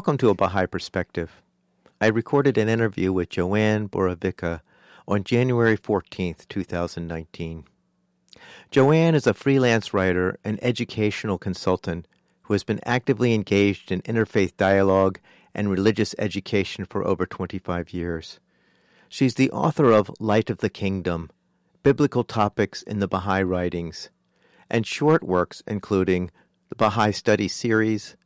Welcome to A Baha'i Perspective. I recorded an interview with JoAnn Borovicka on January 14th, 2019. JoAnn is a freelance writer and educational consultant who has been actively engaged in interfaith dialogue and religious education for over 25 years. She's the author of Light of the Kingdom, Biblical Topics in the Baha'i Writings, and short works including the Baha'i Study Series,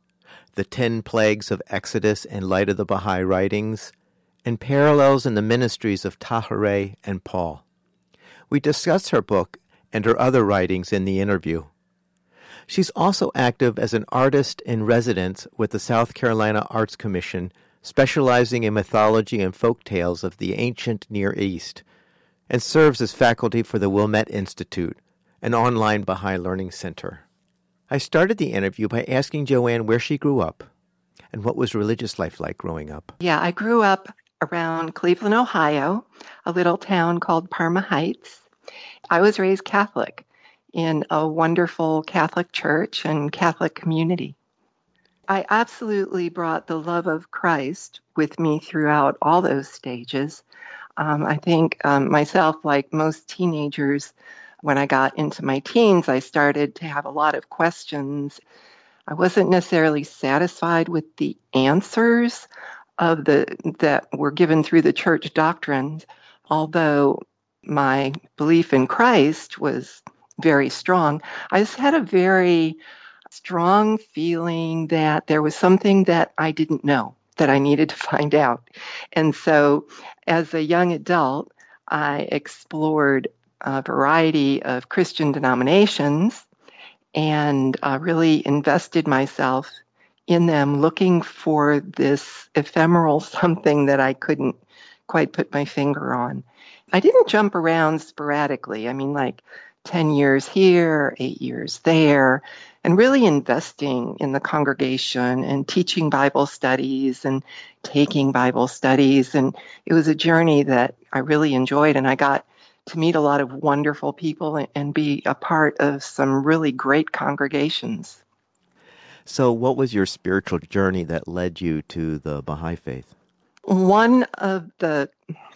the Ten Plagues of Exodus in light of the Baha'i writings, and parallels in the ministries of Táhirih and Paul. We discuss her book and her other writings in the interview. She's also active as an artist in residence with the South Carolina Arts Commission, specializing in mythology and folk tales of the ancient Near East, and serves as faculty for the Wilmette Institute, an online Baha'i learning center. I started the interview by asking JoAnn where she grew up and what was religious life like growing up. Yeah, I grew up around Cleveland, Ohio, a little town called Parma Heights. I was raised Catholic in a wonderful Catholic church and Catholic community. I absolutely brought the love of Christ with me throughout all those stages. Um, I think um, myself, like most teenagers, when I got into my teens, I started to have a lot of questions. I wasn't necessarily satisfied with the answers of the that were given through the church doctrines, although my belief in Christ was very strong. I just had a very strong feeling that there was something that I didn't know that I needed to find out. And so as a young adult, I explored a variety of Christian denominations and uh, really invested myself in them looking for this ephemeral something that I couldn't quite put my finger on. I didn't jump around sporadically. I mean, like 10 years here, eight years there, and really investing in the congregation and teaching Bible studies and taking Bible studies. And it was a journey that I really enjoyed, and I got to meet a lot of wonderful people and be a part of some really great congregations. So, what was your spiritual journey that led you to the Baha'i faith? One of the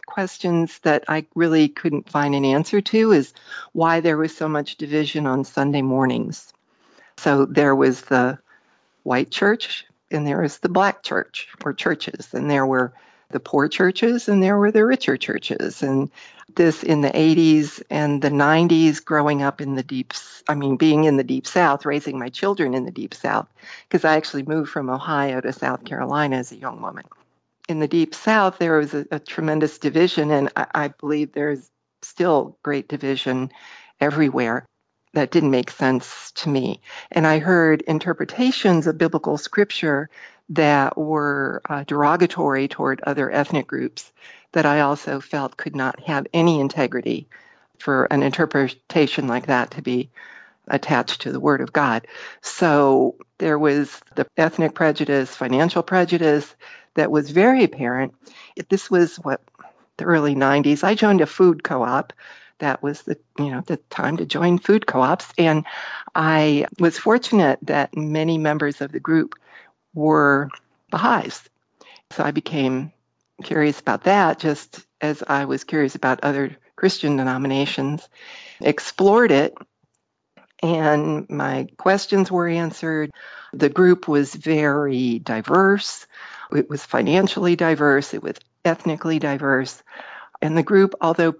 questions that I really couldn't find an answer to is why there was so much division on Sunday mornings. So, there was the white church and there was the black church or churches, and there were the poor churches and there were the richer churches. And this in the 80s and the 90s, growing up in the deep, I mean, being in the deep South, raising my children in the deep South, because I actually moved from Ohio to South Carolina as a young woman. In the deep South, there was a, a tremendous division, and I, I believe there's still great division everywhere that didn't make sense to me. And I heard interpretations of biblical scripture that were uh, derogatory toward other ethnic groups that I also felt could not have any integrity for an interpretation like that to be attached to the Word of God. So there was the ethnic prejudice, financial prejudice that was very apparent. This was what the early 90s. I joined a food co-op. That was the you know the time to join food co-ops, and I was fortunate that many members of the group were Baha'is. So I became curious about that just as I was curious about other Christian denominations, explored it, and my questions were answered. The group was very diverse. It was financially diverse. It was ethnically diverse. And the group, although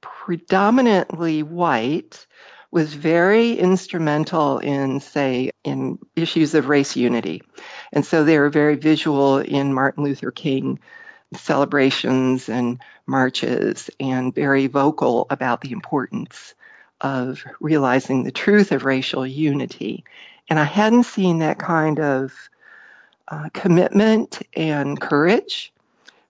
predominantly white, was very instrumental in, say, in issues of race unity. And so they were very visual in Martin Luther King celebrations and marches and very vocal about the importance of realizing the truth of racial unity. And I hadn't seen that kind of uh, commitment and courage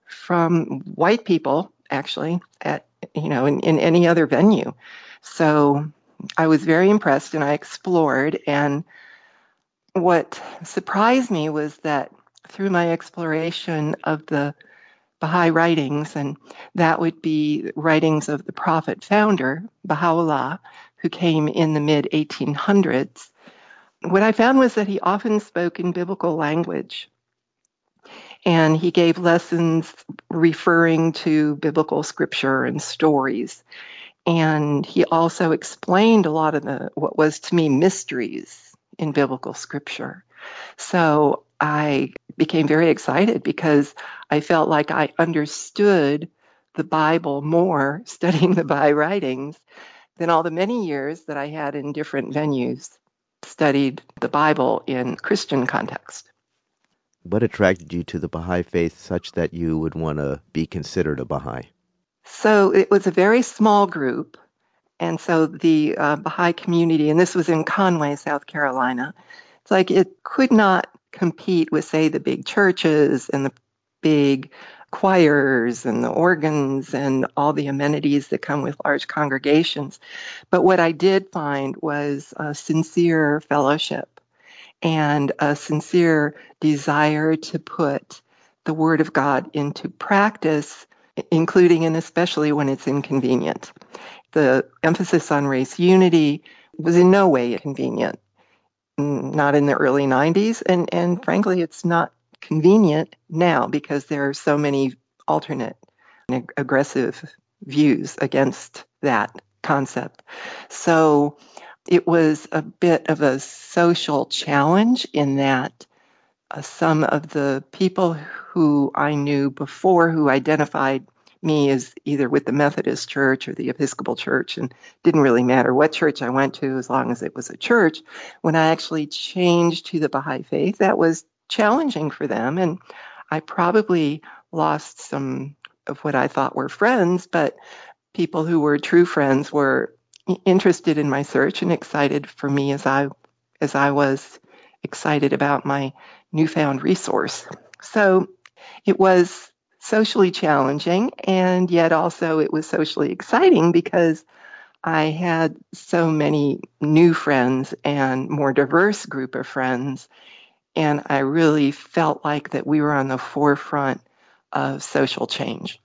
from white people, actually, at you know in, in any other venue. So I was very impressed, and I explored. And what surprised me was that through my exploration of the Baha'i writings, and that would be writings of the prophet founder, Baha'u'llah, who came in the mid 1800s, what I found was that he often spoke in biblical language. And he gave lessons referring to biblical scripture and stories. And he also explained a lot of the what was to me mysteries in biblical scripture. So I became very excited because I felt like I understood the Bible more studying the Baha'i writings than all the many years that I had in different venues studied the Bible in Christian context. What attracted you to the Baha'i faith such that you would want to be considered a Baha'i? So it was a very small group. And so the uh, Baha'i community, and this was in Conway, South Carolina, it's like it could not compete with, say, the big churches and the big choirs and the organs and all the amenities that come with large congregations. But what I did find was a sincere fellowship and a sincere desire to put the Word of God into practice, including and especially when it's inconvenient. The emphasis on race unity was in no way convenient, not in the early 90s, and, and frankly, it's not convenient now because there are so many alternate aggressive views against that concept. So it was a bit of a social challenge in that uh, some of the people who I knew before who identified me is either with the Methodist Church or the Episcopal Church, and didn't really matter what church I went to as long as it was a church. When I actually changed to the Baha'i faith, that was challenging for them. And I probably lost some of what I thought were friends, but people who were true friends were interested in my search and excited for me as I as I was excited about my newfound resource. So it was socially challenging and yet also it was socially exciting because I had so many new friends and more diverse group of friends and I really felt like that we were on the forefront of social change.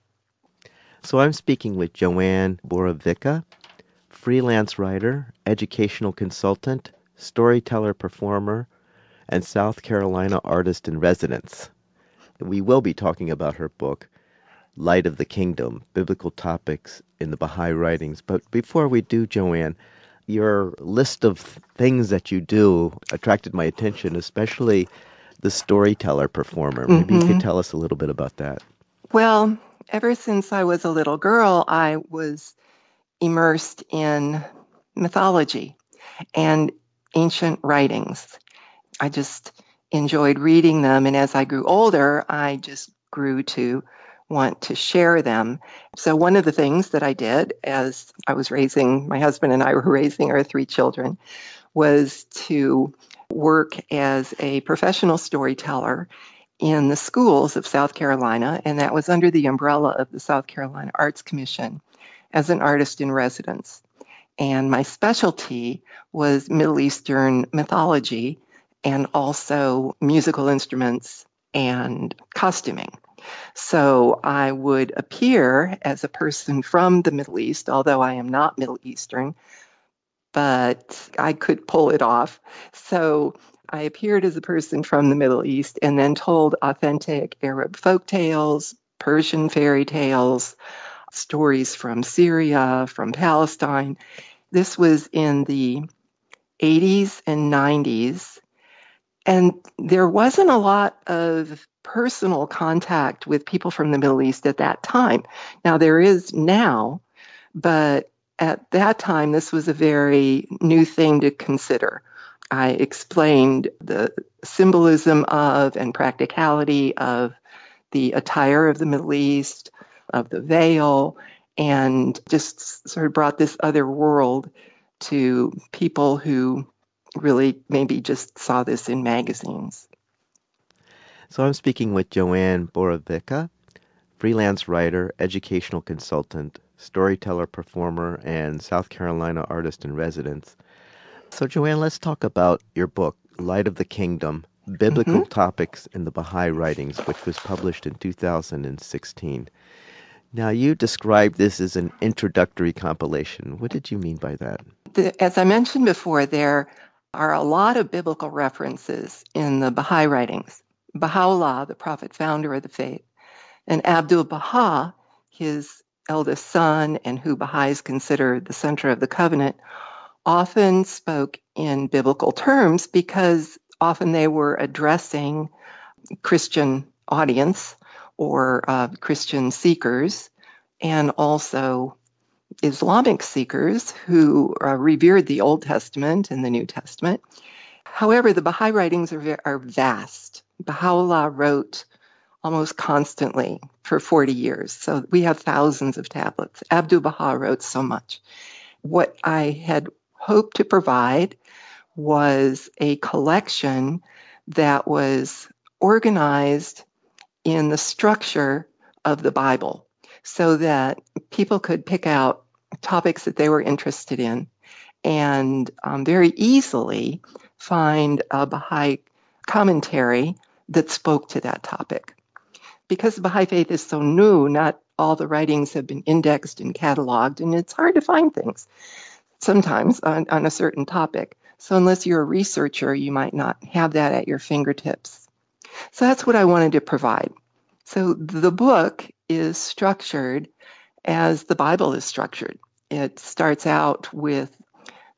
So I'm speaking with JoAnn Borovicka, freelance writer, educational consultant, storyteller performer, and South Carolina artist in residence. We will be talking about her book, Light of the Kingdom Biblical Topics in the Baha'i Writings. But before we do, JoAnn, your list of things that you do attracted my attention, especially the storyteller performer. Maybe mm-hmm. you could mm-hmm. tell us a little bit about that. Well, ever since I was a little girl, I was immersed in mythology and ancient writings. I just enjoyed reading them. And as I grew older, I just grew to want to share them. So, one of the things that I did as I was raising, my husband and I were raising our three children, was to work as a professional storyteller in the schools of South Carolina, and that was under the umbrella of the South Carolina Arts Commission as an artist in residence. And my specialty was Middle Eastern mythology and also musical instruments and costuming. So I would appear as a person from the Middle East, although I am not Middle Eastern, but I could pull it off. So I appeared as a person from the Middle East and then told authentic Arab folk tales, Persian fairy tales, stories from Syria, from Palestine. This was in the 80s and 90s. And there wasn't a lot of personal contact with people from the Middle East at that time. Now, there is now, but at that time, this was a very new thing to consider. I explained the symbolism of and practicality of the attire of the Middle East, of the veil, and just sort of brought this other world to people who really maybe just saw this in magazines. So I'm speaking with JoAnn Borovicka, freelance writer, educational consultant, storyteller, performer, and South Carolina artist in residence. So, JoAnn, let's talk about your book, Light of the Kingdom Biblical mm-hmm. Topics in the Baha'i Writings, which was published in 2016. Now, you described this as an introductory compilation. What did you mean by that? The, as I mentioned before, there are a lot of biblical references in the Baha'i writings. Baha'u'llah, the prophet founder of the faith, and Abdul Baha, his eldest son, and who Baha'is consider the center of the covenant, often spoke in biblical terms because often they were addressing Christian audience or uh, Christian seekers, and also Islamic seekers who uh, revered the Old Testament and the New Testament. However, the Baha'i writings are, are vast. Baha'u'llah wrote almost constantly for 40 years, so we have thousands of tablets. Abdul Baha wrote so much. What I had hoped to provide was a collection that was organized in the structure of the Bible so that people could pick out topics that they were interested in and um, very easily find a Baha'i commentary that spoke to that topic. Because the Baha'i faith is so new, not all the writings have been indexed and cataloged, and it's hard to find things sometimes on, on a certain topic. So, unless you're a researcher, you might not have that at your fingertips. So, that's what I wanted to provide. So, the book is structured as the Bible is structured. It starts out with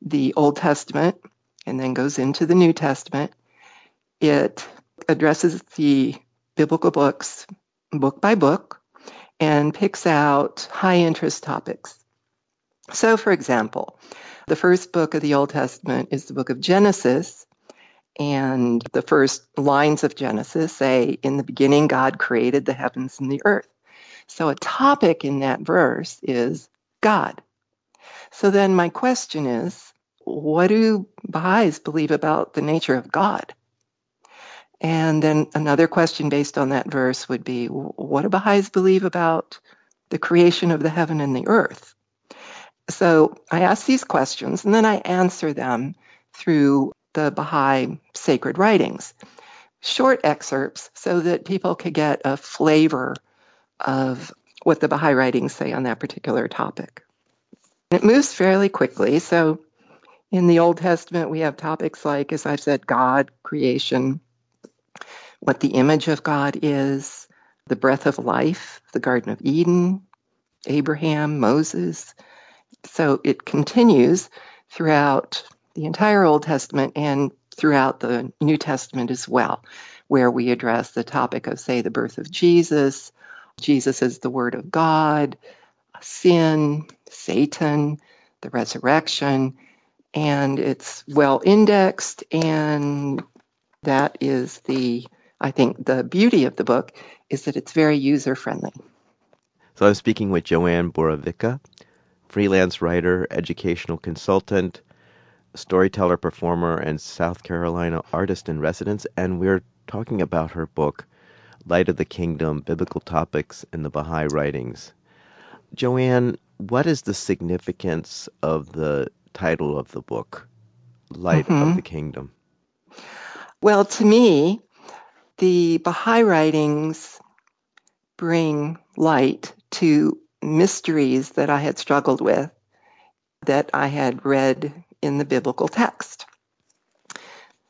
the Old Testament and then goes into the New Testament. It addresses the biblical books book by book and picks out high interest topics. So, for example, the first book of the Old Testament is the book of Genesis, and the first lines of Genesis say, In the beginning, God created the heavens and the earth. So, a topic in that verse is God. So, then my question is, what do Baha'is believe about the nature of God? And then another question based on that verse would be what do Baha'is believe about the creation of the heaven and the earth? So I ask these questions and then I answer them through the Baha'i sacred writings. Short excerpts so that people could get a flavor of what the Baha'i writings say on that particular topic. It moves fairly quickly. So in the Old Testament, we have topics like, as I've said, God, creation, what the image of God is, the breath of life, the Garden of Eden, Abraham, Moses, so it continues throughout the entire Old Testament and throughout the New Testament as well, where we address the topic of, say, the birth of Jesus, Jesus is the Word of God, sin, Satan, the resurrection, and it's well indexed, and that is the, I think, the beauty of the book is that it's very user friendly. So I'm speaking with JoAnn Borovicka freelance writer, educational consultant, storyteller, performer, and South Carolina artist in residence. And we're talking about her book, Light of the Kingdom Biblical Topics in the Baha'i Writings. JoAnn, what is the significance of the title of the book, Light mm-hmm. of the Kingdom? Well, to me, the Baha'i writings bring light to mysteries that I had struggled with that I had read in the biblical text.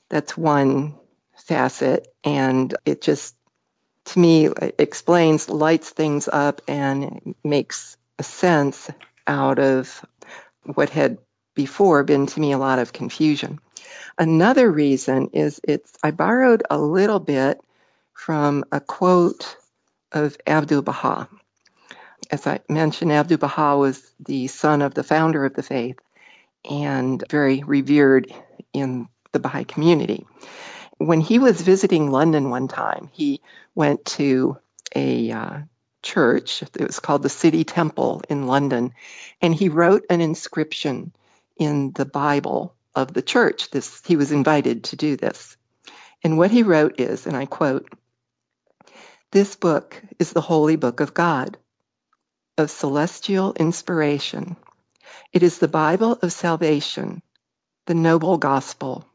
That's one facet, and it just, to me, explains, lights things up, and makes a sense out of what had before been to me a lot of confusion. Another reason is it's I borrowed a little bit from a quote of Abdul Baha as I mentioned, Abdu'l Baha was the son of the founder of the faith and very revered in the Baha'i community. When he was visiting London one time, he went to a uh, church. It was called the City Temple in London, and he wrote an inscription in the Bible of the church. This he was invited to do this, and what he wrote is, and I quote: This book is the holy book of God, of celestial inspiration. It is the Bible of salvation, the noble gospel.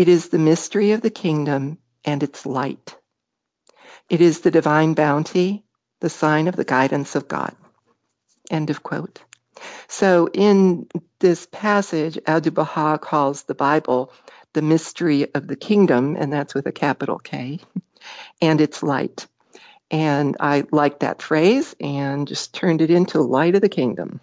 It is the mystery of the kingdom and its light. It is the divine bounty, the sign of the guidance of God. End of quote. So in this passage, Abdu'l Baha calls the Bible the mystery of the kingdom, and that's with a capital K, and its light. And I liked that phrase and just turned it into light of the kingdom.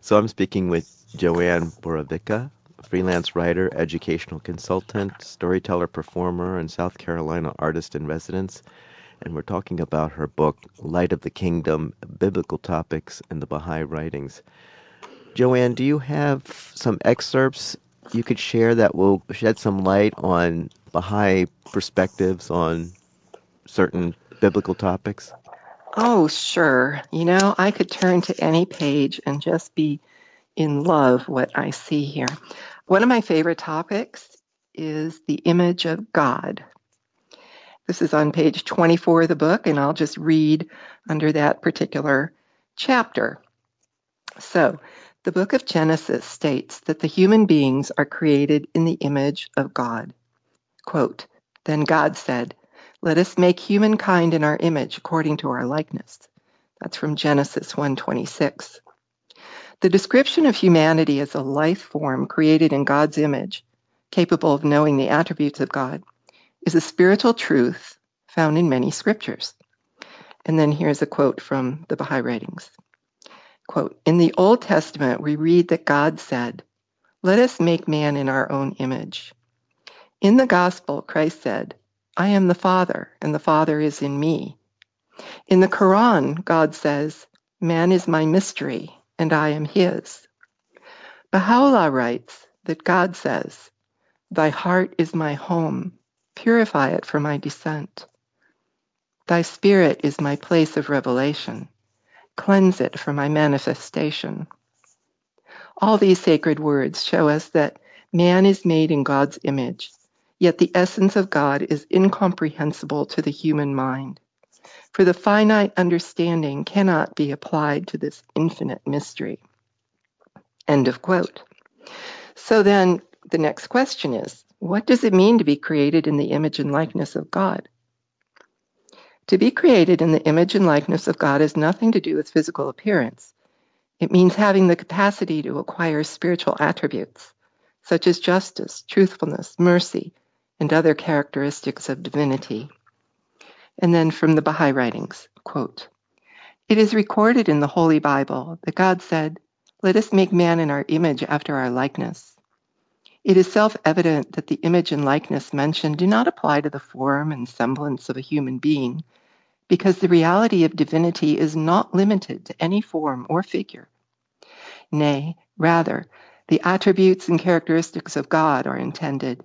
So I'm speaking with JoAnn Borovicka, freelance writer, educational consultant, storyteller, performer, and South Carolina artist in residence. And we're talking about her book, Light of the Kingdom Biblical Topics and the Baha'i Writings. JoAnn, do you have some excerpts you could share that will shed some light on Baha'i perspectives on certain biblical topics? Oh, sure. You know, I could turn to any page and just be in love what I see here. One of my favorite topics is the image of God. This is on page 24 of the book, and I'll just read under that particular chapter. So, the book of Genesis states that the human beings are created in the image of God. Quote, Then God said, let us make humankind in our image according to our likeness. That's from Genesis 1:26. The description of humanity as a life form created in God's image, capable of knowing the attributes of God, is a spiritual truth found in many scriptures. And then here's a quote from the Baha'i writings. Quote, in the Old Testament, we read that God said, Let us make man in our own image. In the Gospel, Christ said, I am the Father, and the Father is in me. In the Quran, God says, Man is my mystery, and I am his. Baha'u'llah writes that God says, Thy heart is my home, purify it for my descent. Thy spirit is my place of revelation, cleanse it for my manifestation. All these sacred words show us that man is made in God's image Yet the essence of God is incomprehensible to the human mind, for the finite understanding cannot be applied to this infinite mystery. End of quote. So then the next question is what does it mean to be created in the image and likeness of God? To be created in the image and likeness of God has nothing to do with physical appearance. It means having the capacity to acquire spiritual attributes, such as justice, truthfulness, mercy, and other characteristics of divinity. And then from the Baha'i writings, quote, It is recorded in the Holy Bible that God said, Let us make man in our image after our likeness. It is self evident that the image and likeness mentioned do not apply to the form and semblance of a human being, because the reality of divinity is not limited to any form or figure. Nay, rather, the attributes and characteristics of God are intended,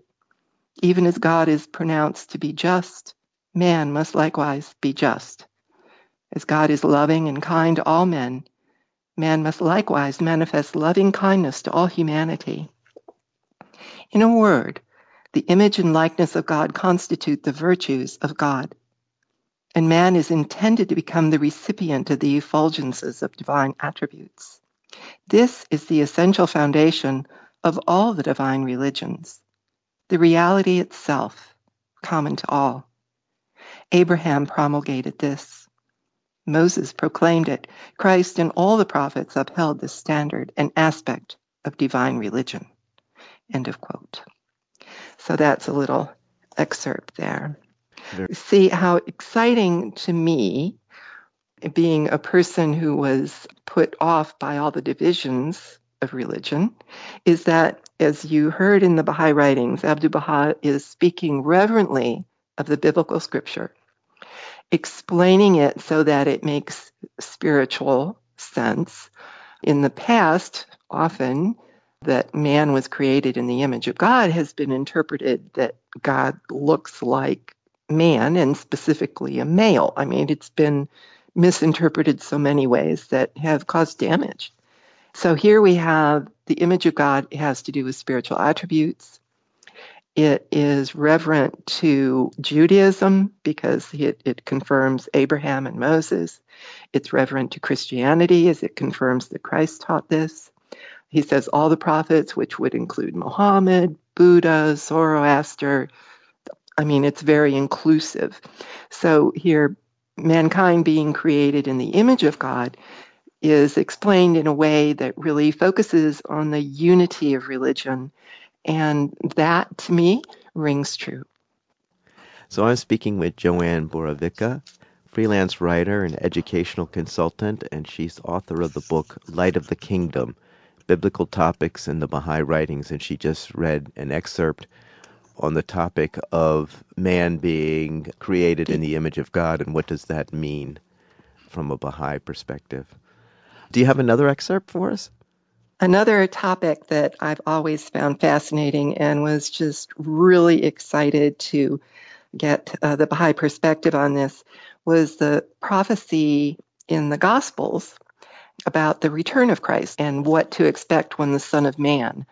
even as God is pronounced to be just, man must likewise be just. As God is loving and kind to all men, man must likewise manifest loving kindness to all humanity. In a word, the image and likeness of God constitute the virtues of God, and man is intended to become the recipient of the effulgences of divine attributes. This is the essential foundation of all the divine religions the reality itself, common to all. Abraham promulgated this. Moses proclaimed it. Christ and all the prophets upheld this standard and aspect of divine religion. End of quote. So that's a little excerpt there. See how exciting to me, being a person who was put off by all the divisions of religion, is that as you heard in the Baha'i writings, Abdu'l Baha is speaking reverently of the biblical scripture, explaining it so that it makes spiritual sense. In the past, often that man was created in the image of God has been interpreted that God looks like man and specifically a male. I mean, it's been misinterpreted so many ways that have caused damage. So here we have the image of God has to do with spiritual attributes. It is reverent to Judaism because it, it confirms Abraham and Moses. It's reverent to Christianity as it confirms that Christ taught this. He says all the prophets, which would include Muhammad, Buddha, Zoroaster. I mean, it's very inclusive. So here, mankind being created in the image of God is explained in a way that really focuses on the unity of religion. And that, to me, rings true. So I'm speaking with JoAnn Borovicka, freelance writer and educational consultant, and she's author of the book Light of the Kingdom biblical topics in the Baha'i writings, and she just read an excerpt on the topic of man being created in the image of God and what does that mean from a Baha'i perspective. Do you have another excerpt for us? Another topic that I've always found fascinating and was just really excited to get uh, the Baha'i perspective on this was the prophecy in the Gospels about the return of Christ and what to expect when the Son of Man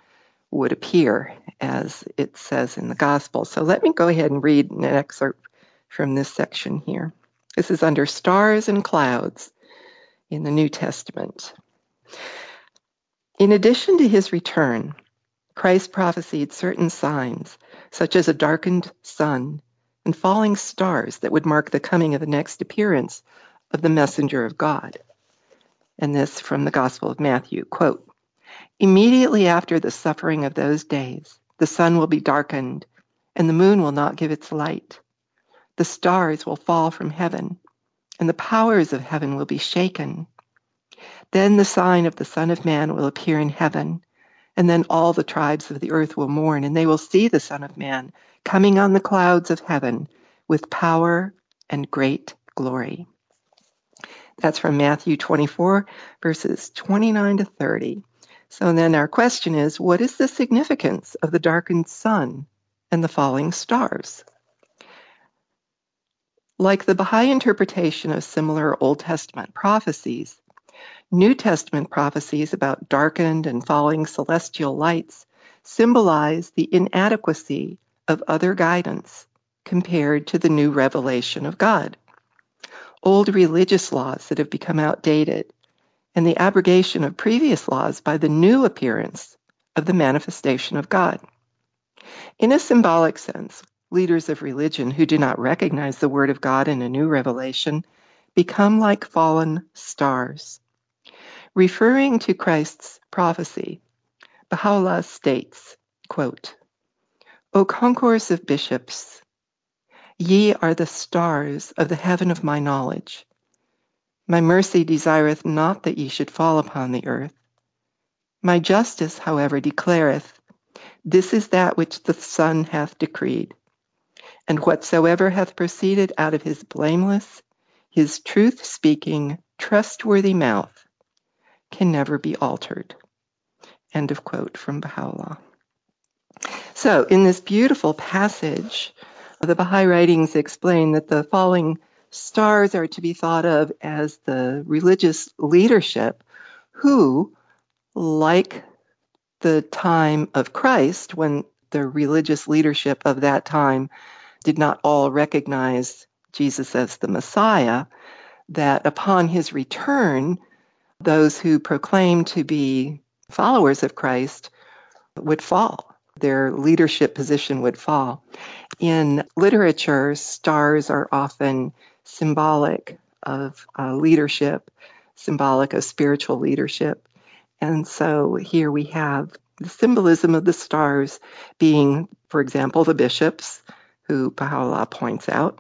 would appear, as it says in the Gospel. So let me go ahead and read an excerpt from this section here. This is under stars and clouds in the New Testament. In addition to his return, Christ prophesied certain signs, such as a darkened sun and falling stars that would mark the coming of the next appearance of the messenger of God and this from the Gospel of Matthew. Quote, Immediately after the suffering of those days, the sun will be darkened, and the moon will not give its light. The stars will fall from heaven, and the powers of heaven will be shaken. Then the sign of the Son of Man will appear in heaven, and then all the tribes of the earth will mourn, and they will see the Son of Man coming on the clouds of heaven with power and great glory. That's from Matthew 24, verses 29 to 30. So then our question is what is the significance of the darkened sun and the falling stars? Like the Baha'i interpretation of similar Old Testament prophecies, New Testament prophecies about darkened and falling celestial lights symbolize the inadequacy of other guidance compared to the new revelation of God old religious laws that have become outdated, and the abrogation of previous laws by the new appearance of the manifestation of God. In a symbolic sense, leaders of religion who do not recognize the Word of God in a new revelation become like fallen stars. Referring to Christ's prophecy, Baha'u'llah states, quote, O concourse of bishops, Ye are the stars of the heaven of my knowledge. My mercy desireth not that ye should fall upon the earth. My justice, however, declareth, This is that which the Son hath decreed. And whatsoever hath proceeded out of his blameless, his truth speaking, trustworthy mouth can never be altered. End of quote from Baha'u'llah. So, in this beautiful passage, the Baha'i writings explain that the falling stars are to be thought of as the religious leadership who, like the time of Christ, when the religious leadership of that time did not all recognize Jesus as the Messiah, that upon his return, those who proclaim to be followers of Christ would fall their leadership position would fall. In literature, stars are often symbolic of uh, leadership, symbolic of spiritual leadership. And so here we have the symbolism of the stars being, for example, the bishops, who Baha'u'llah points out,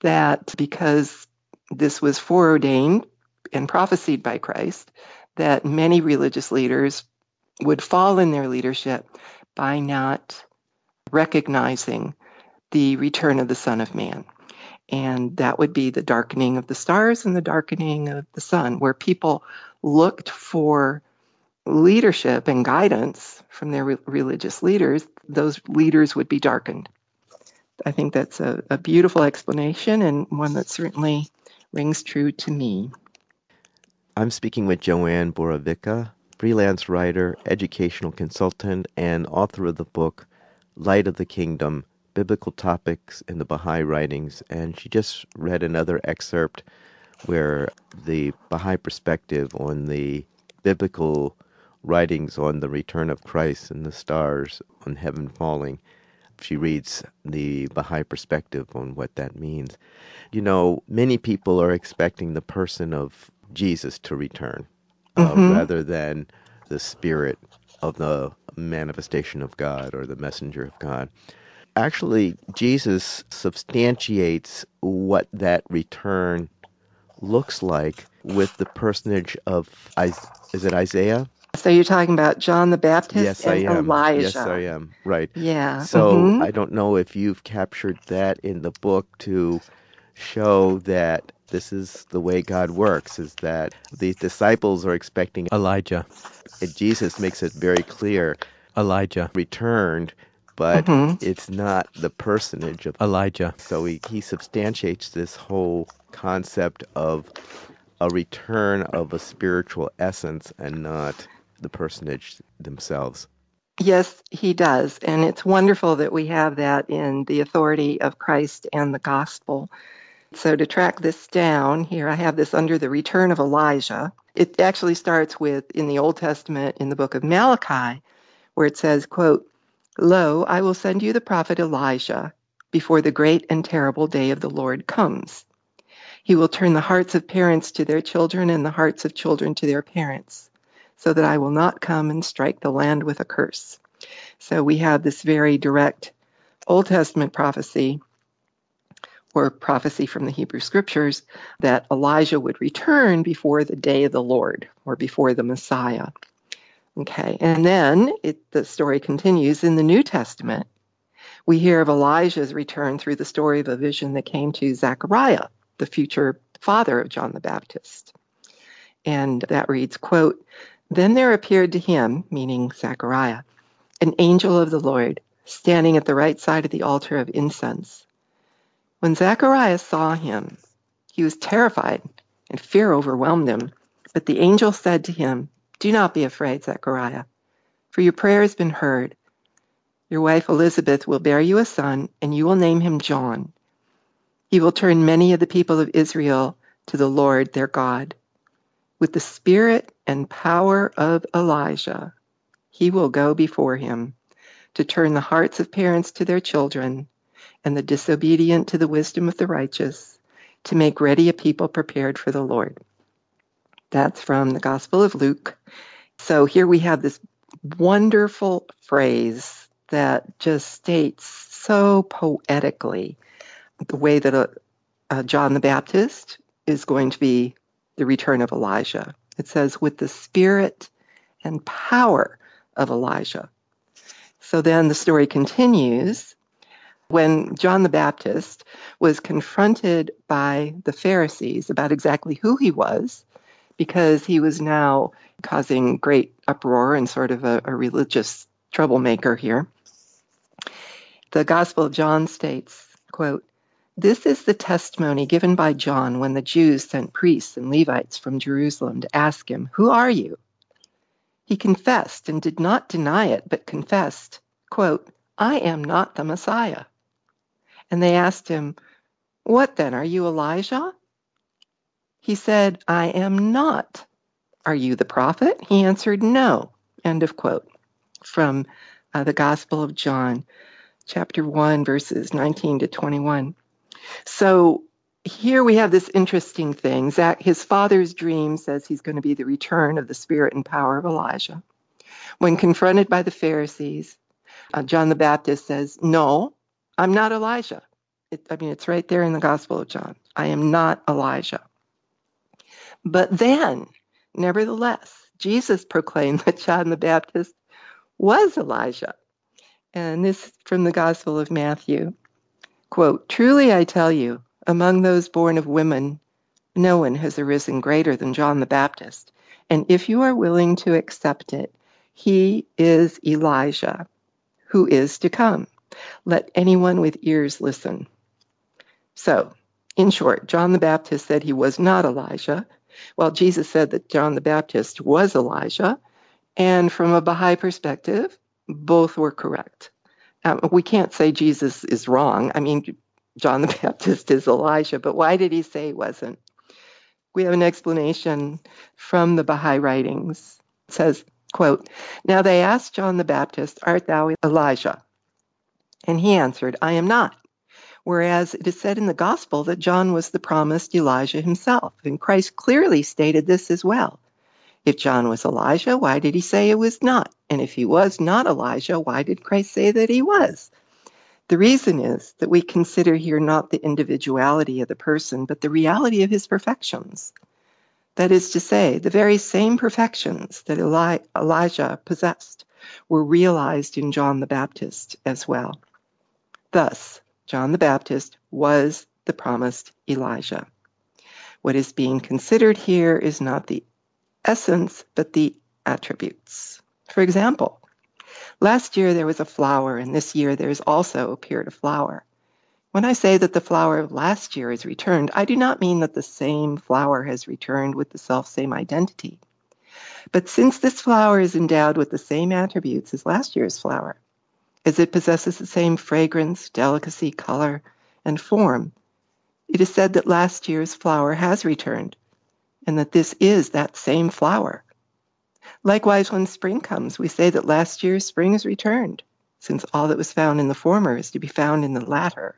that because this was foreordained and prophesied by Christ, that many religious leaders would fall in their leadership by not recognizing the return of the Son of Man. And that would be the darkening of the stars and the darkening of the sun, where people looked for leadership and guidance from their re- religious leaders. Those leaders would be darkened. I think that's a, a beautiful explanation and one that certainly rings true to me. I'm speaking with JoAnn Borovicka, freelance writer, educational consultant, and author of the book Light of the Kingdom Biblical Topics in the Baha'i Writings. And she just read another excerpt where the Baha'i perspective on the biblical writings on the return of Christ and the stars on heaven falling. She reads the Baha'i perspective on what that means. You know, many people are expecting the person of Jesus to return uh, mm-hmm. rather than the spirit of the manifestation of God or the messenger of God. Actually, Jesus substantiates what that return looks like with the personage of is it Isaiah? So you're talking about John the Baptist yes, and I am. Elijah. Yes, I am. Right. Yeah. So mm-hmm. I don't know if you've captured that in the book to show that this is the way God works is that the disciples are expecting Elijah. And Jesus makes it very clear Elijah returned, but mm-hmm. it's not the personage of Elijah. So he, he substantiates this whole concept of a return of a spiritual essence and not the personage themselves. Yes, he does. And it's wonderful that we have that in the authority of Christ and the gospel. So, to track this down, here I have this under the return of Elijah. It actually starts with in the Old Testament in the book of Malachi, where it says, quote, Lo, I will send you the prophet Elijah before the great and terrible day of the Lord comes. He will turn the hearts of parents to their children and the hearts of children to their parents, so that I will not come and strike the land with a curse. So we have this very direct Old Testament prophecy or prophecy from the Hebrew scriptures that Elijah would return before the day of the Lord or before the Messiah. Okay, and then it, the story continues in the New Testament. We hear of Elijah's return through the story of a vision that came to Zechariah the future father of John the Baptist. And that reads, quote, Then there appeared to him, meaning Zechariah, an angel of the Lord, standing at the right side of the altar of incense. When Zechariah saw him, he was terrified, and fear overwhelmed him. But the angel said to him, Do not be afraid, Zechariah, for your prayer has been heard. Your wife Elizabeth will bear you a son, and you will name him John. He will turn many of the people of Israel to the Lord their God. With the spirit and power of Elijah, he will go before him to turn the hearts of parents to their children and the disobedient to the wisdom of the righteous, to make ready a people prepared for the Lord. That's from the Gospel of Luke. So here we have this wonderful phrase that just states so poetically the way that a, a John the Baptist is going to be the return of Elijah. It says, with the spirit and power of Elijah. So then the story continues. When John the Baptist was confronted by the Pharisees about exactly who he was, because he was now causing great uproar and sort of a, a religious troublemaker here, the Gospel of John states, quote, this is the testimony given by John when the Jews sent priests and Levites from Jerusalem to ask him, Who are you? He confessed and did not deny it, but confessed, quote, I am not the Messiah. And they asked him, What then? Are you Elijah? He said, I am not. Are you the prophet? He answered, No. End of quote. From uh, the Gospel of John, chapter 1, verses 19 to 21. So here we have this interesting thing. Zach, his father's dream says he's going to be the return of the spirit and power of Elijah. When confronted by the Pharisees, uh, John the Baptist says, No, I'm not Elijah. It, I mean, it's right there in the Gospel of John. I am not Elijah. But then, nevertheless, Jesus proclaimed that John the Baptist was Elijah. And this from the Gospel of Matthew. Quote, Truly I tell you, among those born of women, no one has arisen greater than John the Baptist. And if you are willing to accept it, he is Elijah, who is to come. Let anyone with ears listen. So, in short, John the Baptist said he was not Elijah, while Jesus said that John the Baptist was Elijah. And from a Baha'i perspective, both were correct. Um, we can't say Jesus is wrong. I mean, John the Baptist is Elijah, but why did he say he wasn't? We have an explanation from the Baha'i writings. It says, quote, Now they asked John the Baptist, Art thou Elijah? And he answered, I am not. Whereas it is said in the gospel that John was the promised Elijah himself, and Christ clearly stated this as well. If John was Elijah, why did he say it was not? And if he was not Elijah, why did Christ say that he was? The reason is that we consider here not the individuality of the person, but the reality of his perfections. That is to say, the very same perfections that Eli- Elijah possessed were realized in John the Baptist as well. Thus, John the Baptist was the promised Elijah. What is being considered here is not the essence, but the attributes. For example, last year there was a flower, and this year there has also appeared a flower. When I say that the flower of last year is returned, I do not mean that the same flower has returned with the self same identity. But since this flower is endowed with the same attributes as last year's flower, as it possesses the same fragrance, delicacy, color, and form, it is said that last year's flower has returned and that this is that same flower. Likewise, when spring comes, we say that last year's spring is returned, since all that was found in the former is to be found in the latter.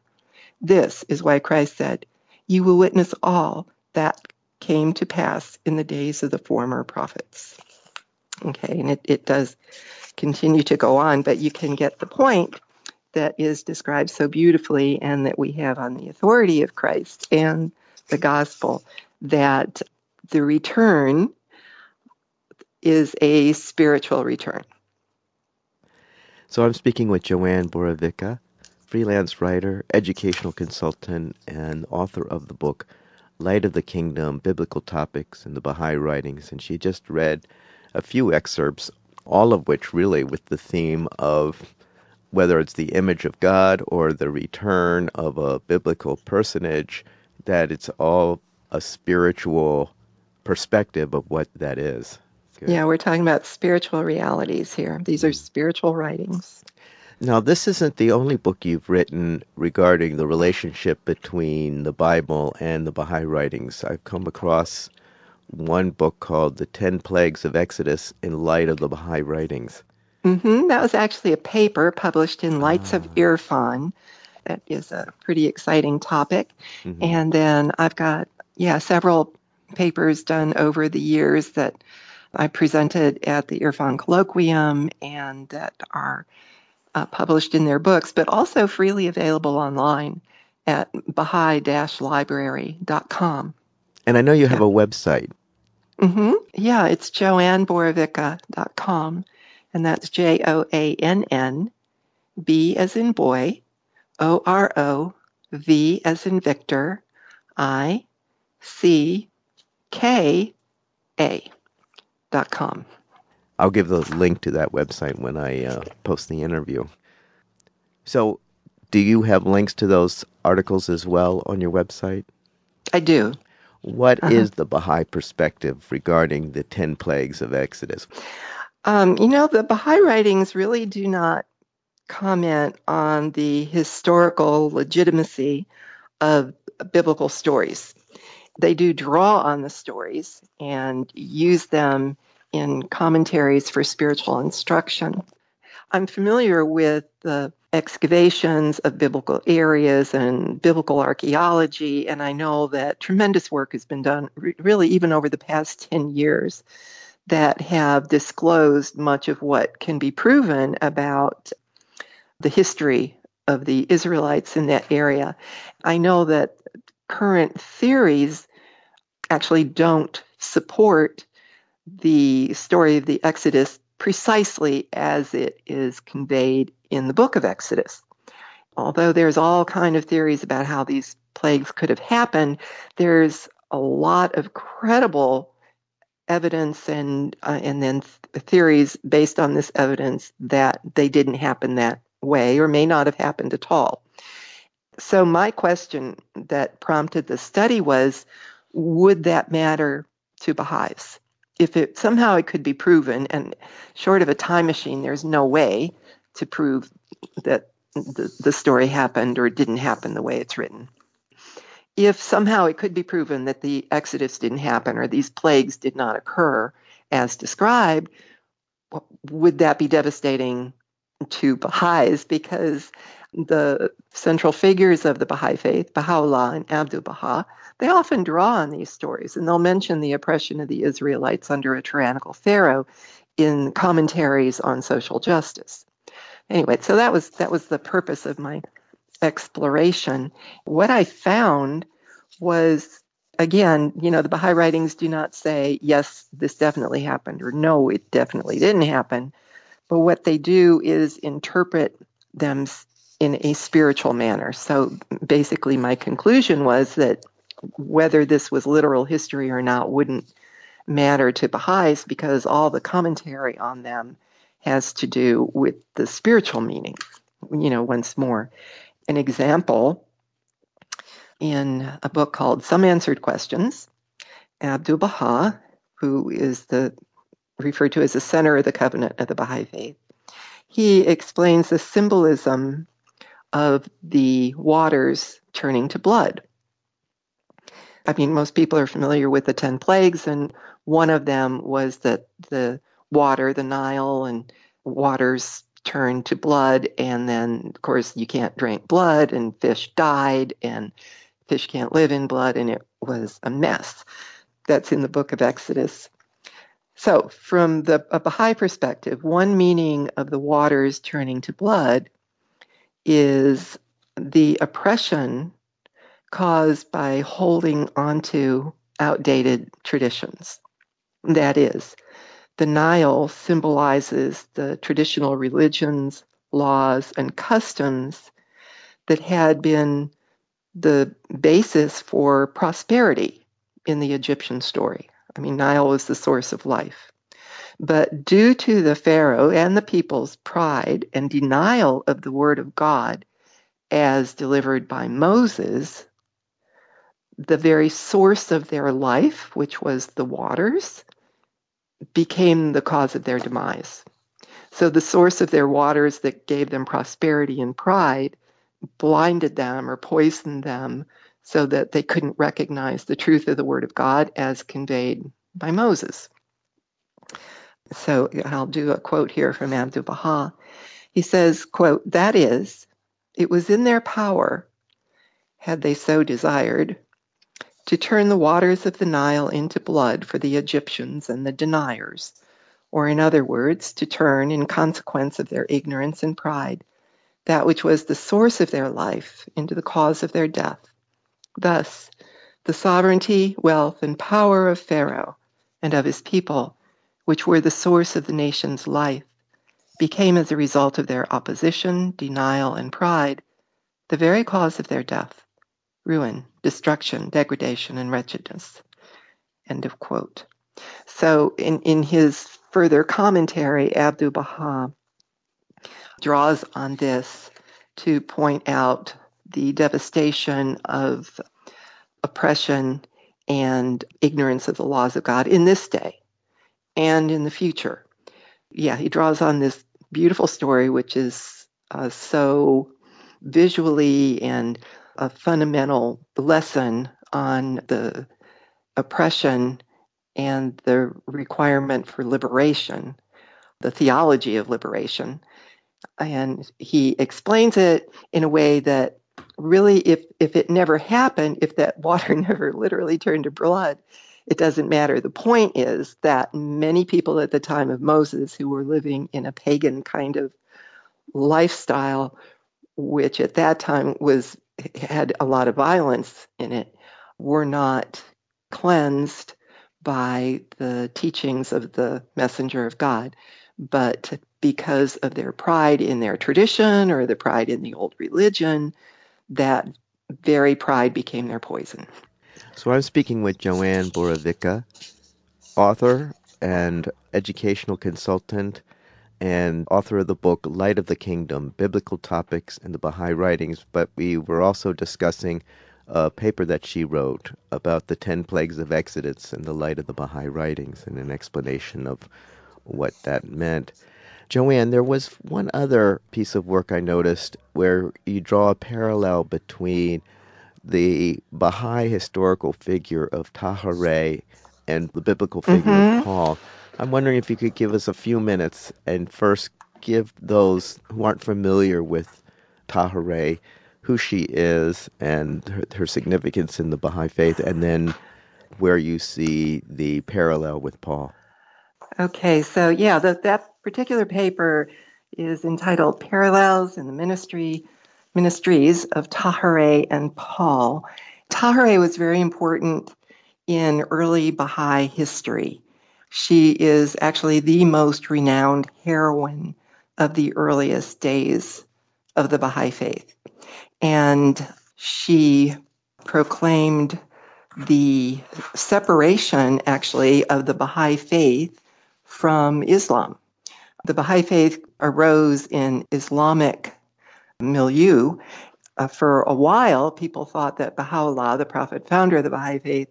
This is why Christ said, You will witness all that came to pass in the days of the former prophets. Okay, and it, it does continue to go on, but you can get the point that is described so beautifully and that we have on the authority of Christ and the gospel that the return is a spiritual return. So I'm speaking with JoAnn Borovicka, freelance writer, educational consultant, and author of the book Light of the Kingdom Biblical Topics in the Baha'i Writings. And she just read a few excerpts, all of which really with the theme of whether it's the image of God or the return of a biblical personage, that it's all a spiritual perspective of what that is. Good. Yeah, we're talking about spiritual realities here. These are hmm. spiritual writings. Now, this isn't the only book you've written regarding the relationship between the Bible and the Baha'i writings. I've come across one book called The Ten Plagues of Exodus in Light of the Baha'i Writings. Mm-hmm. That was actually a paper published in Lights of ah. Irfan. That is a pretty exciting topic. Mm-hmm. And then I've got, yeah, several papers done over the years that I presented at the Irfan Colloquium and that are uh, published in their books, but also freely available online at baha'i-library.com. And I know you have yeah. a website. Mm-hmm. Yeah, it's joannborovicka.com, and that's J O A N N B as in boy, O R O V as in Victor, I C K A dot com. I'll give the link to that website when I uh, post the interview. So, do you have links to those articles as well on your website? I do. What uh-huh. is the Baha'i perspective regarding the 10 plagues of Exodus? Um, you know, the Baha'i writings really do not comment on the historical legitimacy of biblical stories they do draw on the stories and use them in commentaries for spiritual instruction. I'm familiar with the excavations of biblical areas and biblical archaeology, and I know that tremendous work has been done, really, even over the past 10 years, that have disclosed much of what can be proven about the history of the Israelites in that area. I know that current theories actually don't support the story of the Exodus precisely as it is conveyed in the book of Exodus. Although there's all kind of theories about how these plagues could have happened, there's a lot of credible evidence and uh, and then th- theories based on this evidence that they didn't happen that way or may not have happened at all. So my question that prompted the study was would that matter to Baha'is? If it somehow it could be proven, and short of a time machine, there's no way to prove that the, the story happened or didn't happen the way it's written. If somehow it could be proven that the Exodus didn't happen or these plagues did not occur as described, would that be devastating to Baha'is? Because the central figures of the Baha'i faith, Baha'u'llah and Abdu'l Baha, they often draw on these stories and they'll mention the oppression of the Israelites under a tyrannical pharaoh in commentaries on social justice. Anyway, so that was that was the purpose of my exploration. What I found was again, you know, the Baha'i writings do not say, yes, this definitely happened, or no, it definitely didn't happen. But what they do is interpret them in a spiritual manner. So basically, my conclusion was that whether this was literal history or not wouldn't matter to Baha'is because all the commentary on them has to do with the spiritual meaning. You know, once more, an example in a book called Some Answered Questions, Abdu'l Baha, who is the referred to as the center of the covenant of the Baha'i faith, he explains the symbolism of the waters turning to blood. I mean, most people are familiar with the 10 plagues, and one of them was that the water, the Nile, and waters turned to blood. And then, of course, you can't drink blood, and fish died, and fish can't live in blood, and it was a mess. That's in the book of Exodus. So, from the a Baha'i perspective, one meaning of the waters turning to blood is the oppression caused by holding onto outdated traditions. That is, the Nile symbolizes the traditional religions, laws, and customs that had been the basis for prosperity in the Egyptian story. I mean, Nile was the source of life. But due to the Pharaoh and the people's pride and denial of the word of God as delivered by Moses, the very source of their life, which was the waters, became the cause of their demise. So the source of their waters that gave them prosperity and pride blinded them or poisoned them so that they couldn't recognize the truth of the word of God as conveyed by Moses. So I'll do a quote here from Abdu'l Baha. He says, quote, that is, it was in their power, had they so desired, to turn the waters of the Nile into blood for the Egyptians and the deniers, or in other words, to turn, in consequence of their ignorance and pride, that which was the source of their life into the cause of their death. Thus, the sovereignty, wealth, and power of Pharaoh and of his people, which were the source of the nation's life, became as a result of their opposition, denial, and pride, the very cause of their death ruin, destruction, degradation, and wretchedness. End of quote. So, in, in his further commentary, Abdu'l Baha draws on this to point out the devastation of oppression and ignorance of the laws of God in this day and in the future. Yeah, he draws on this beautiful story, which is uh, so visually and a fundamental lesson on the oppression and the requirement for liberation, the theology of liberation. And he explains it in a way that really if if it never happened if that water never literally turned to blood it doesn't matter. The point is that many people at the time of Moses who were living in a pagan kind of lifestyle which at that time was had a lot of violence in it were not cleansed by the teachings of the messenger of God but because of their pride in their tradition or the pride in the old religion, that very pride became their poison. So I'm speaking with JoAnn Borovicka, author and educational consultant and author of the book Light of the Kingdom Biblical Topics in the Baha'i Writings. But we were also discussing a paper that she wrote about the 10 plagues of Exodus in the light of the Baha'i Writings and an explanation of what that meant. JoAnn, there was one other piece of work I noticed where you draw a parallel between the Baha'i historical figure of Táhirih and the biblical figure mm-hmm. of Paul. I'm wondering if you could give us a few minutes and first give those who aren't familiar with Táhirih who she is and her, her significance in the Baha'i faith, and then where you see the parallel with Paul. Okay, so yeah, the, that particular paper is entitled Parallels in the Ministry Ministries of Táhirih and Paul. Táhirih was very important in early Baha'i history. She is actually the most renowned heroine of the earliest days of the Baha'i faith. And she proclaimed the separation, actually, of the Baha'i faith from Islam. The Baha'i faith arose in Islamic milieu. Uh, for a while, people thought that Baha'u'llah, the prophet founder of the Baha'i faith,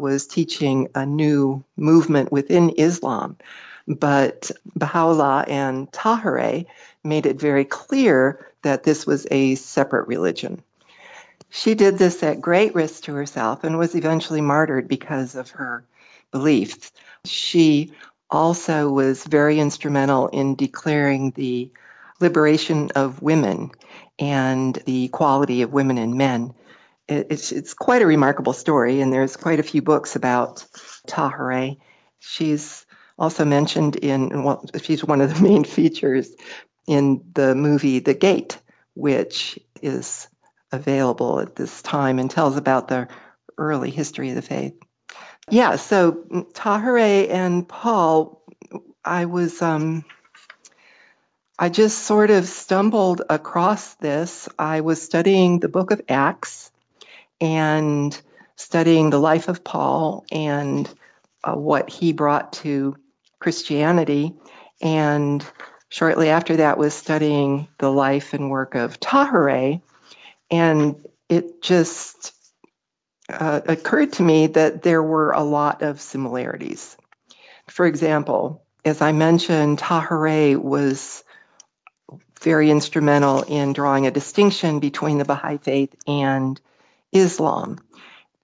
was teaching a new movement within Islam. But Baha'u'llah and Táhirih made it very clear that this was a separate religion. She did this at great risk to herself and was eventually martyred because of her beliefs. She also was very instrumental in declaring the liberation of women and the equality of women and men. It's, it's quite a remarkable story, and there's quite a few books about Táhirih. She's also mentioned in, well, she's one of the main features in the movie The Gate, which is available at this time and tells about the early history of the faith. Yeah, so Táhirih and Paul, I was, um, I just sort of stumbled across this. I was studying the book of Acts and studying the life of Paul and uh, what he brought to Christianity. And shortly after that was studying the life and work of Táhirih. And it just uh, occurred to me that there were a lot of similarities. For example, as I mentioned, Táhirih was very instrumental in drawing a distinction between the Baha'i faith and Islam.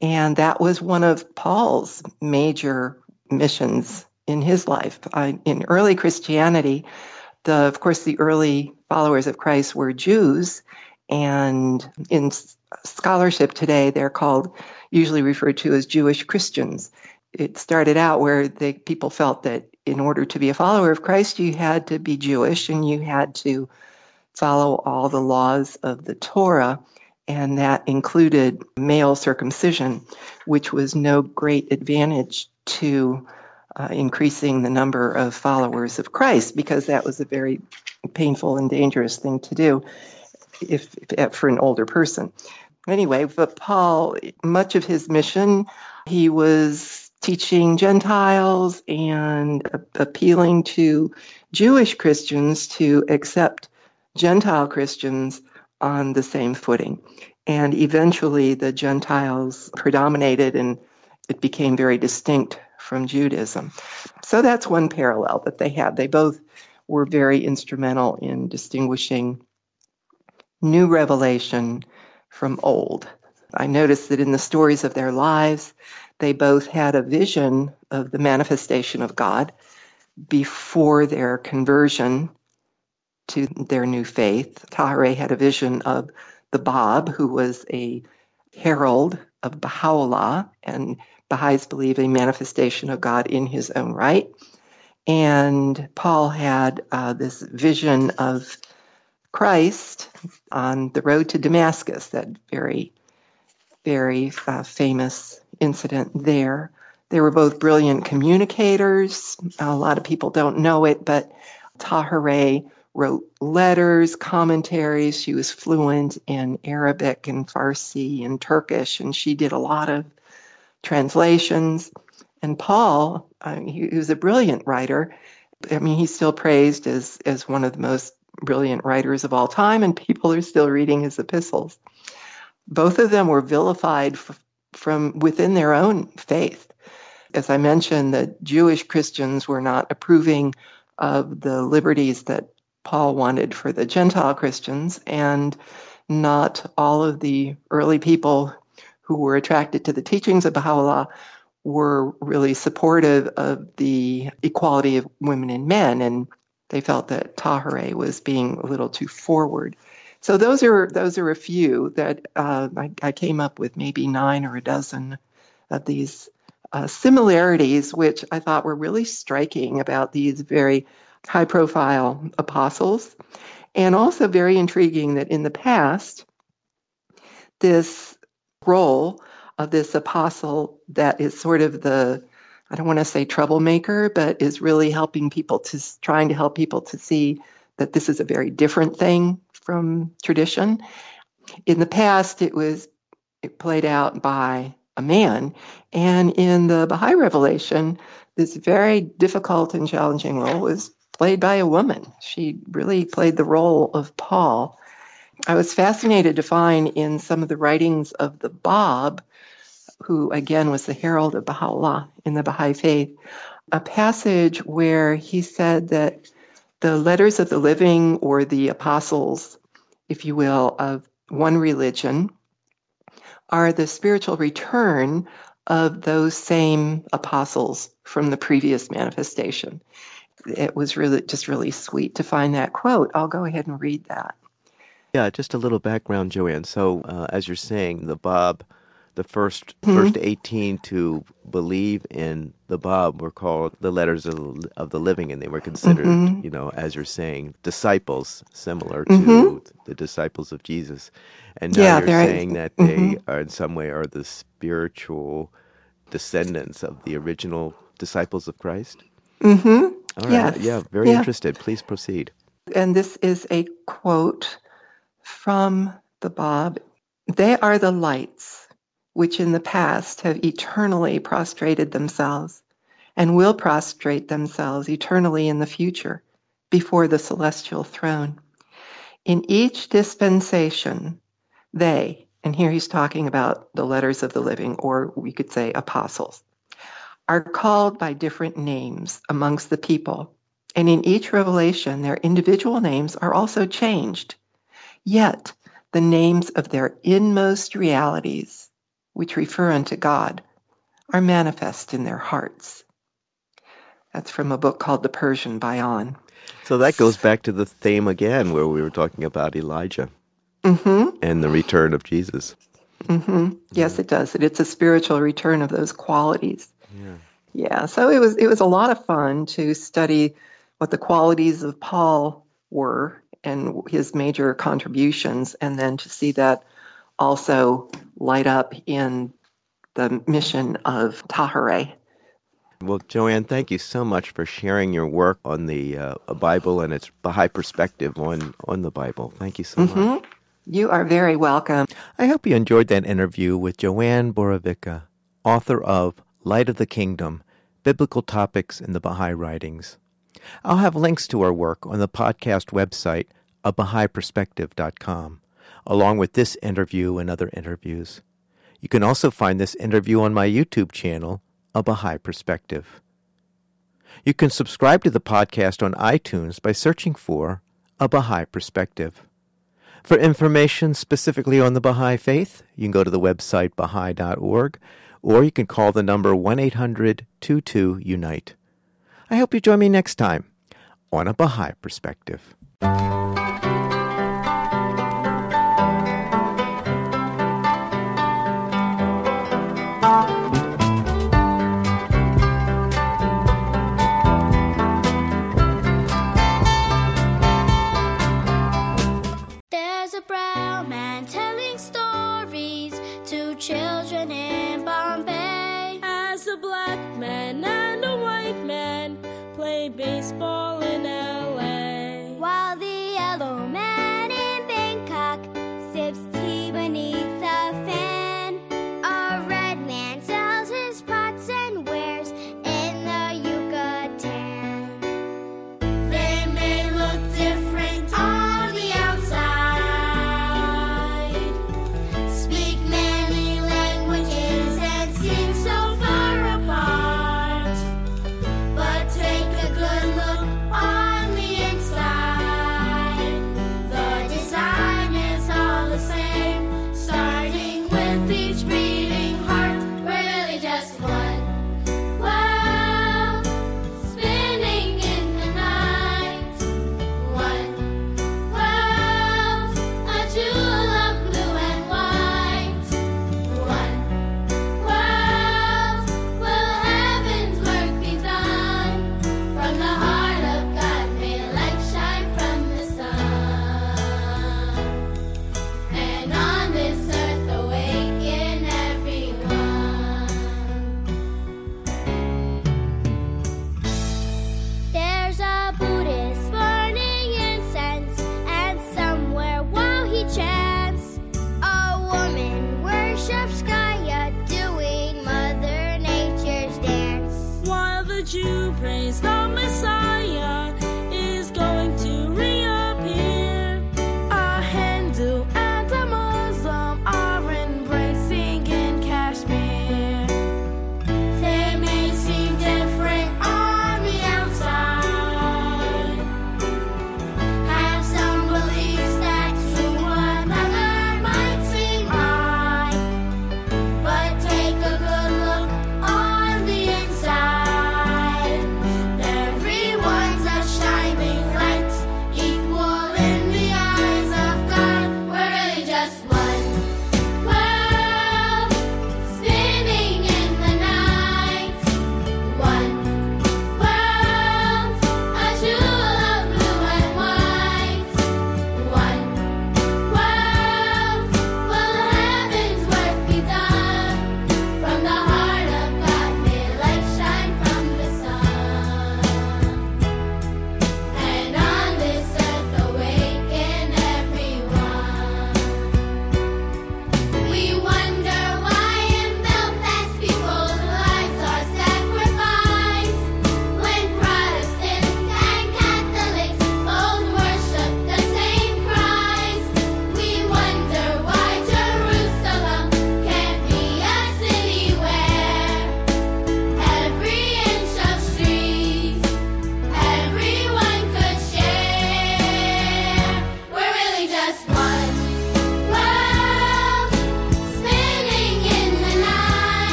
And that was one of Paul's major missions in his life. I, in early Christianity, the, of course, the early followers of Christ were Jews, and in scholarship today, they're called, usually referred to as Jewish Christians. It started out where they, people felt that in order to be a follower of Christ, you had to be Jewish and you had to follow all the laws of the Torah, and that included male circumcision, which was no great advantage to uh, increasing the number of followers of Christ because that was a very painful and dangerous thing to do if, if for an older person. Anyway, but Paul, much of his mission, he was teaching Gentiles and appealing to Jewish Christians to accept Gentile Christians on the same footing. And eventually the Gentiles predominated and it became very distinct from Judaism. So that's one parallel that they had. They both were very instrumental in distinguishing new revelation from old. I noticed that in the stories of their lives, they both had a vision of the manifestation of God before their conversion to their new faith. Táhirih had a vision of the Bab, who was a herald of Baha'u'llah, and Baha'is believe a manifestation of God in his own right. And Paul had uh, this vision of Christ on the road to Damascus, that very, very uh, famous incident there. They were both brilliant communicators. A lot of people don't know it, but Táhirih wrote letters, commentaries. She was fluent in Arabic and Farsi and Turkish, and she did a lot of translations. And Paul, uh, he, he was a brilliant writer. I mean, he's still praised as, as one of the most brilliant writers of all time, and people are still reading his epistles. Both of them were vilified f- from within their own faith. As I mentioned, the Jewish Christians were not approving of the liberties that Paul wanted for the Gentile Christians, and not all of the early people who were attracted to the teachings of Baha'u'llah were really supportive of the equality of women and men, and they felt that Táhirih was being a little too forward. So those are those are a few that uh, I, I, came up with, maybe nine or a dozen of these uh, similarities, which I thought were really striking about these very high-profile apostles, and also very intriguing that in the past, this role of this apostle that is sort of the I don't want to say troublemaker, but is really helping people to trying to help people to see that this is a very different thing from tradition. In the past, it was it played out by a man, and in the Baha'i revelation, this very difficult and challenging role was played by a woman. She really played the role of Paul. I was fascinated to find in some of the writings of the Bab who again was the herald of Baha'u'llah in the Baha'i faith, a passage where he said that the letters of the living or the apostles, if you will, of one religion are the spiritual return of those same apostles from the previous manifestation. It was really just really sweet to find that quote. I'll go ahead and read that. Yeah, just a little background, JoAnn. So, uh, as you're saying, the Bab, the 1st mm-hmm. first 18 to believe in the Bab were called the letters of, of the living, and they were considered, mm-hmm. you know, as you're saying, disciples, similar to mm-hmm. the disciples of Jesus. And now yeah, you're saying that they mm-hmm. are in some way are the spiritual descendants of the original disciples of Christ. Mm-hmm. All right. Yes. Yeah, very yeah. interested. Please proceed. And this is a quote from the Bab They are the lights which in the past have eternally prostrated themselves and will prostrate themselves eternally in the future before the celestial throne. In each dispensation, they, and here he's talking about the letters of the living, or we could say apostles, are called by different names amongst the people. And in each revelation, their individual names are also changed. Yet, the names of their inmost realities which refer unto God, are manifest in their hearts. That's from a book called The Persian Bayan. So that goes back to the theme again where we were talking about Elijah mm-hmm. and the return of Jesus. Mm-hmm. Yes, it does. It's a spiritual return of those qualities. Yeah. Yeah. So it was it was a lot of fun to study what the qualities of Paul were and his major contributions, and then to see that also light up in the mission of Táhirih. Well, JoAnn, thank you so much for sharing your work on the uh, Bible and its Baha'i perspective on, on the Bible. Thank you so mm-hmm. much. You are very welcome. I hope you enjoyed that interview with JoAnn Borovicka, author of Light of the Kingdom Biblical Topics in the Baha'i Writings. I'll have links to our work on the podcast website, abahaiperspective.com along with this interview and other interviews. You can also find this interview on my YouTube channel, A Baha'i Perspective. You can subscribe to the podcast on iTunes by searching for A Baha'i Perspective. For information specifically on the Baha'i Faith, you can go to the website baha'i.org or you can call the number 1 800 22 Unite. I hope you join me next time on A Baha'i Perspective.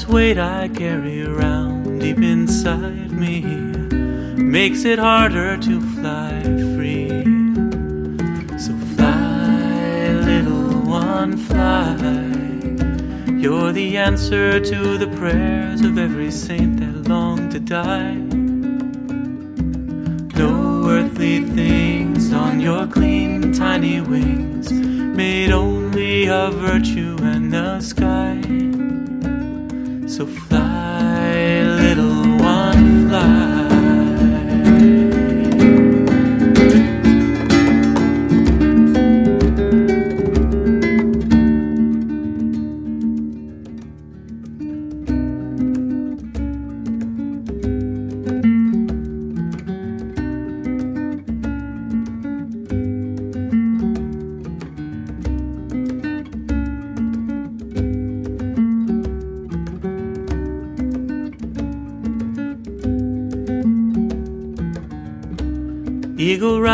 This weight I carry around deep inside me makes it harder to fly free. So fly, little one, fly. You're the answer to the prayers of every saint that longed to die. No earthly things on your clean, tiny wings, made only of virtue and the sky.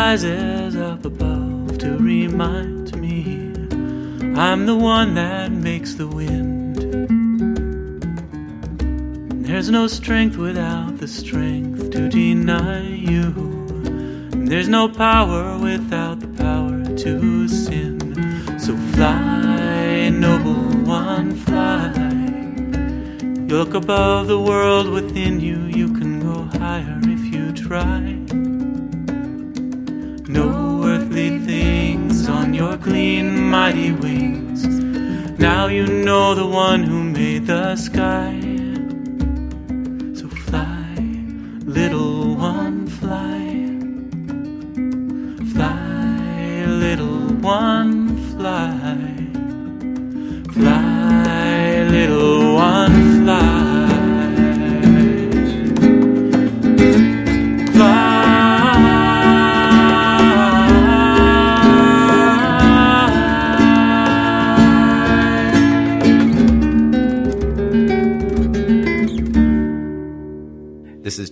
Rises up above to remind me I'm the one that makes the wind. There's no strength without the strength to deny you. There's no power without the power to sin. So fly, noble one, fly. You look above the world within you, you can go higher if you try. Mighty wings. Now you know the one who made the sky.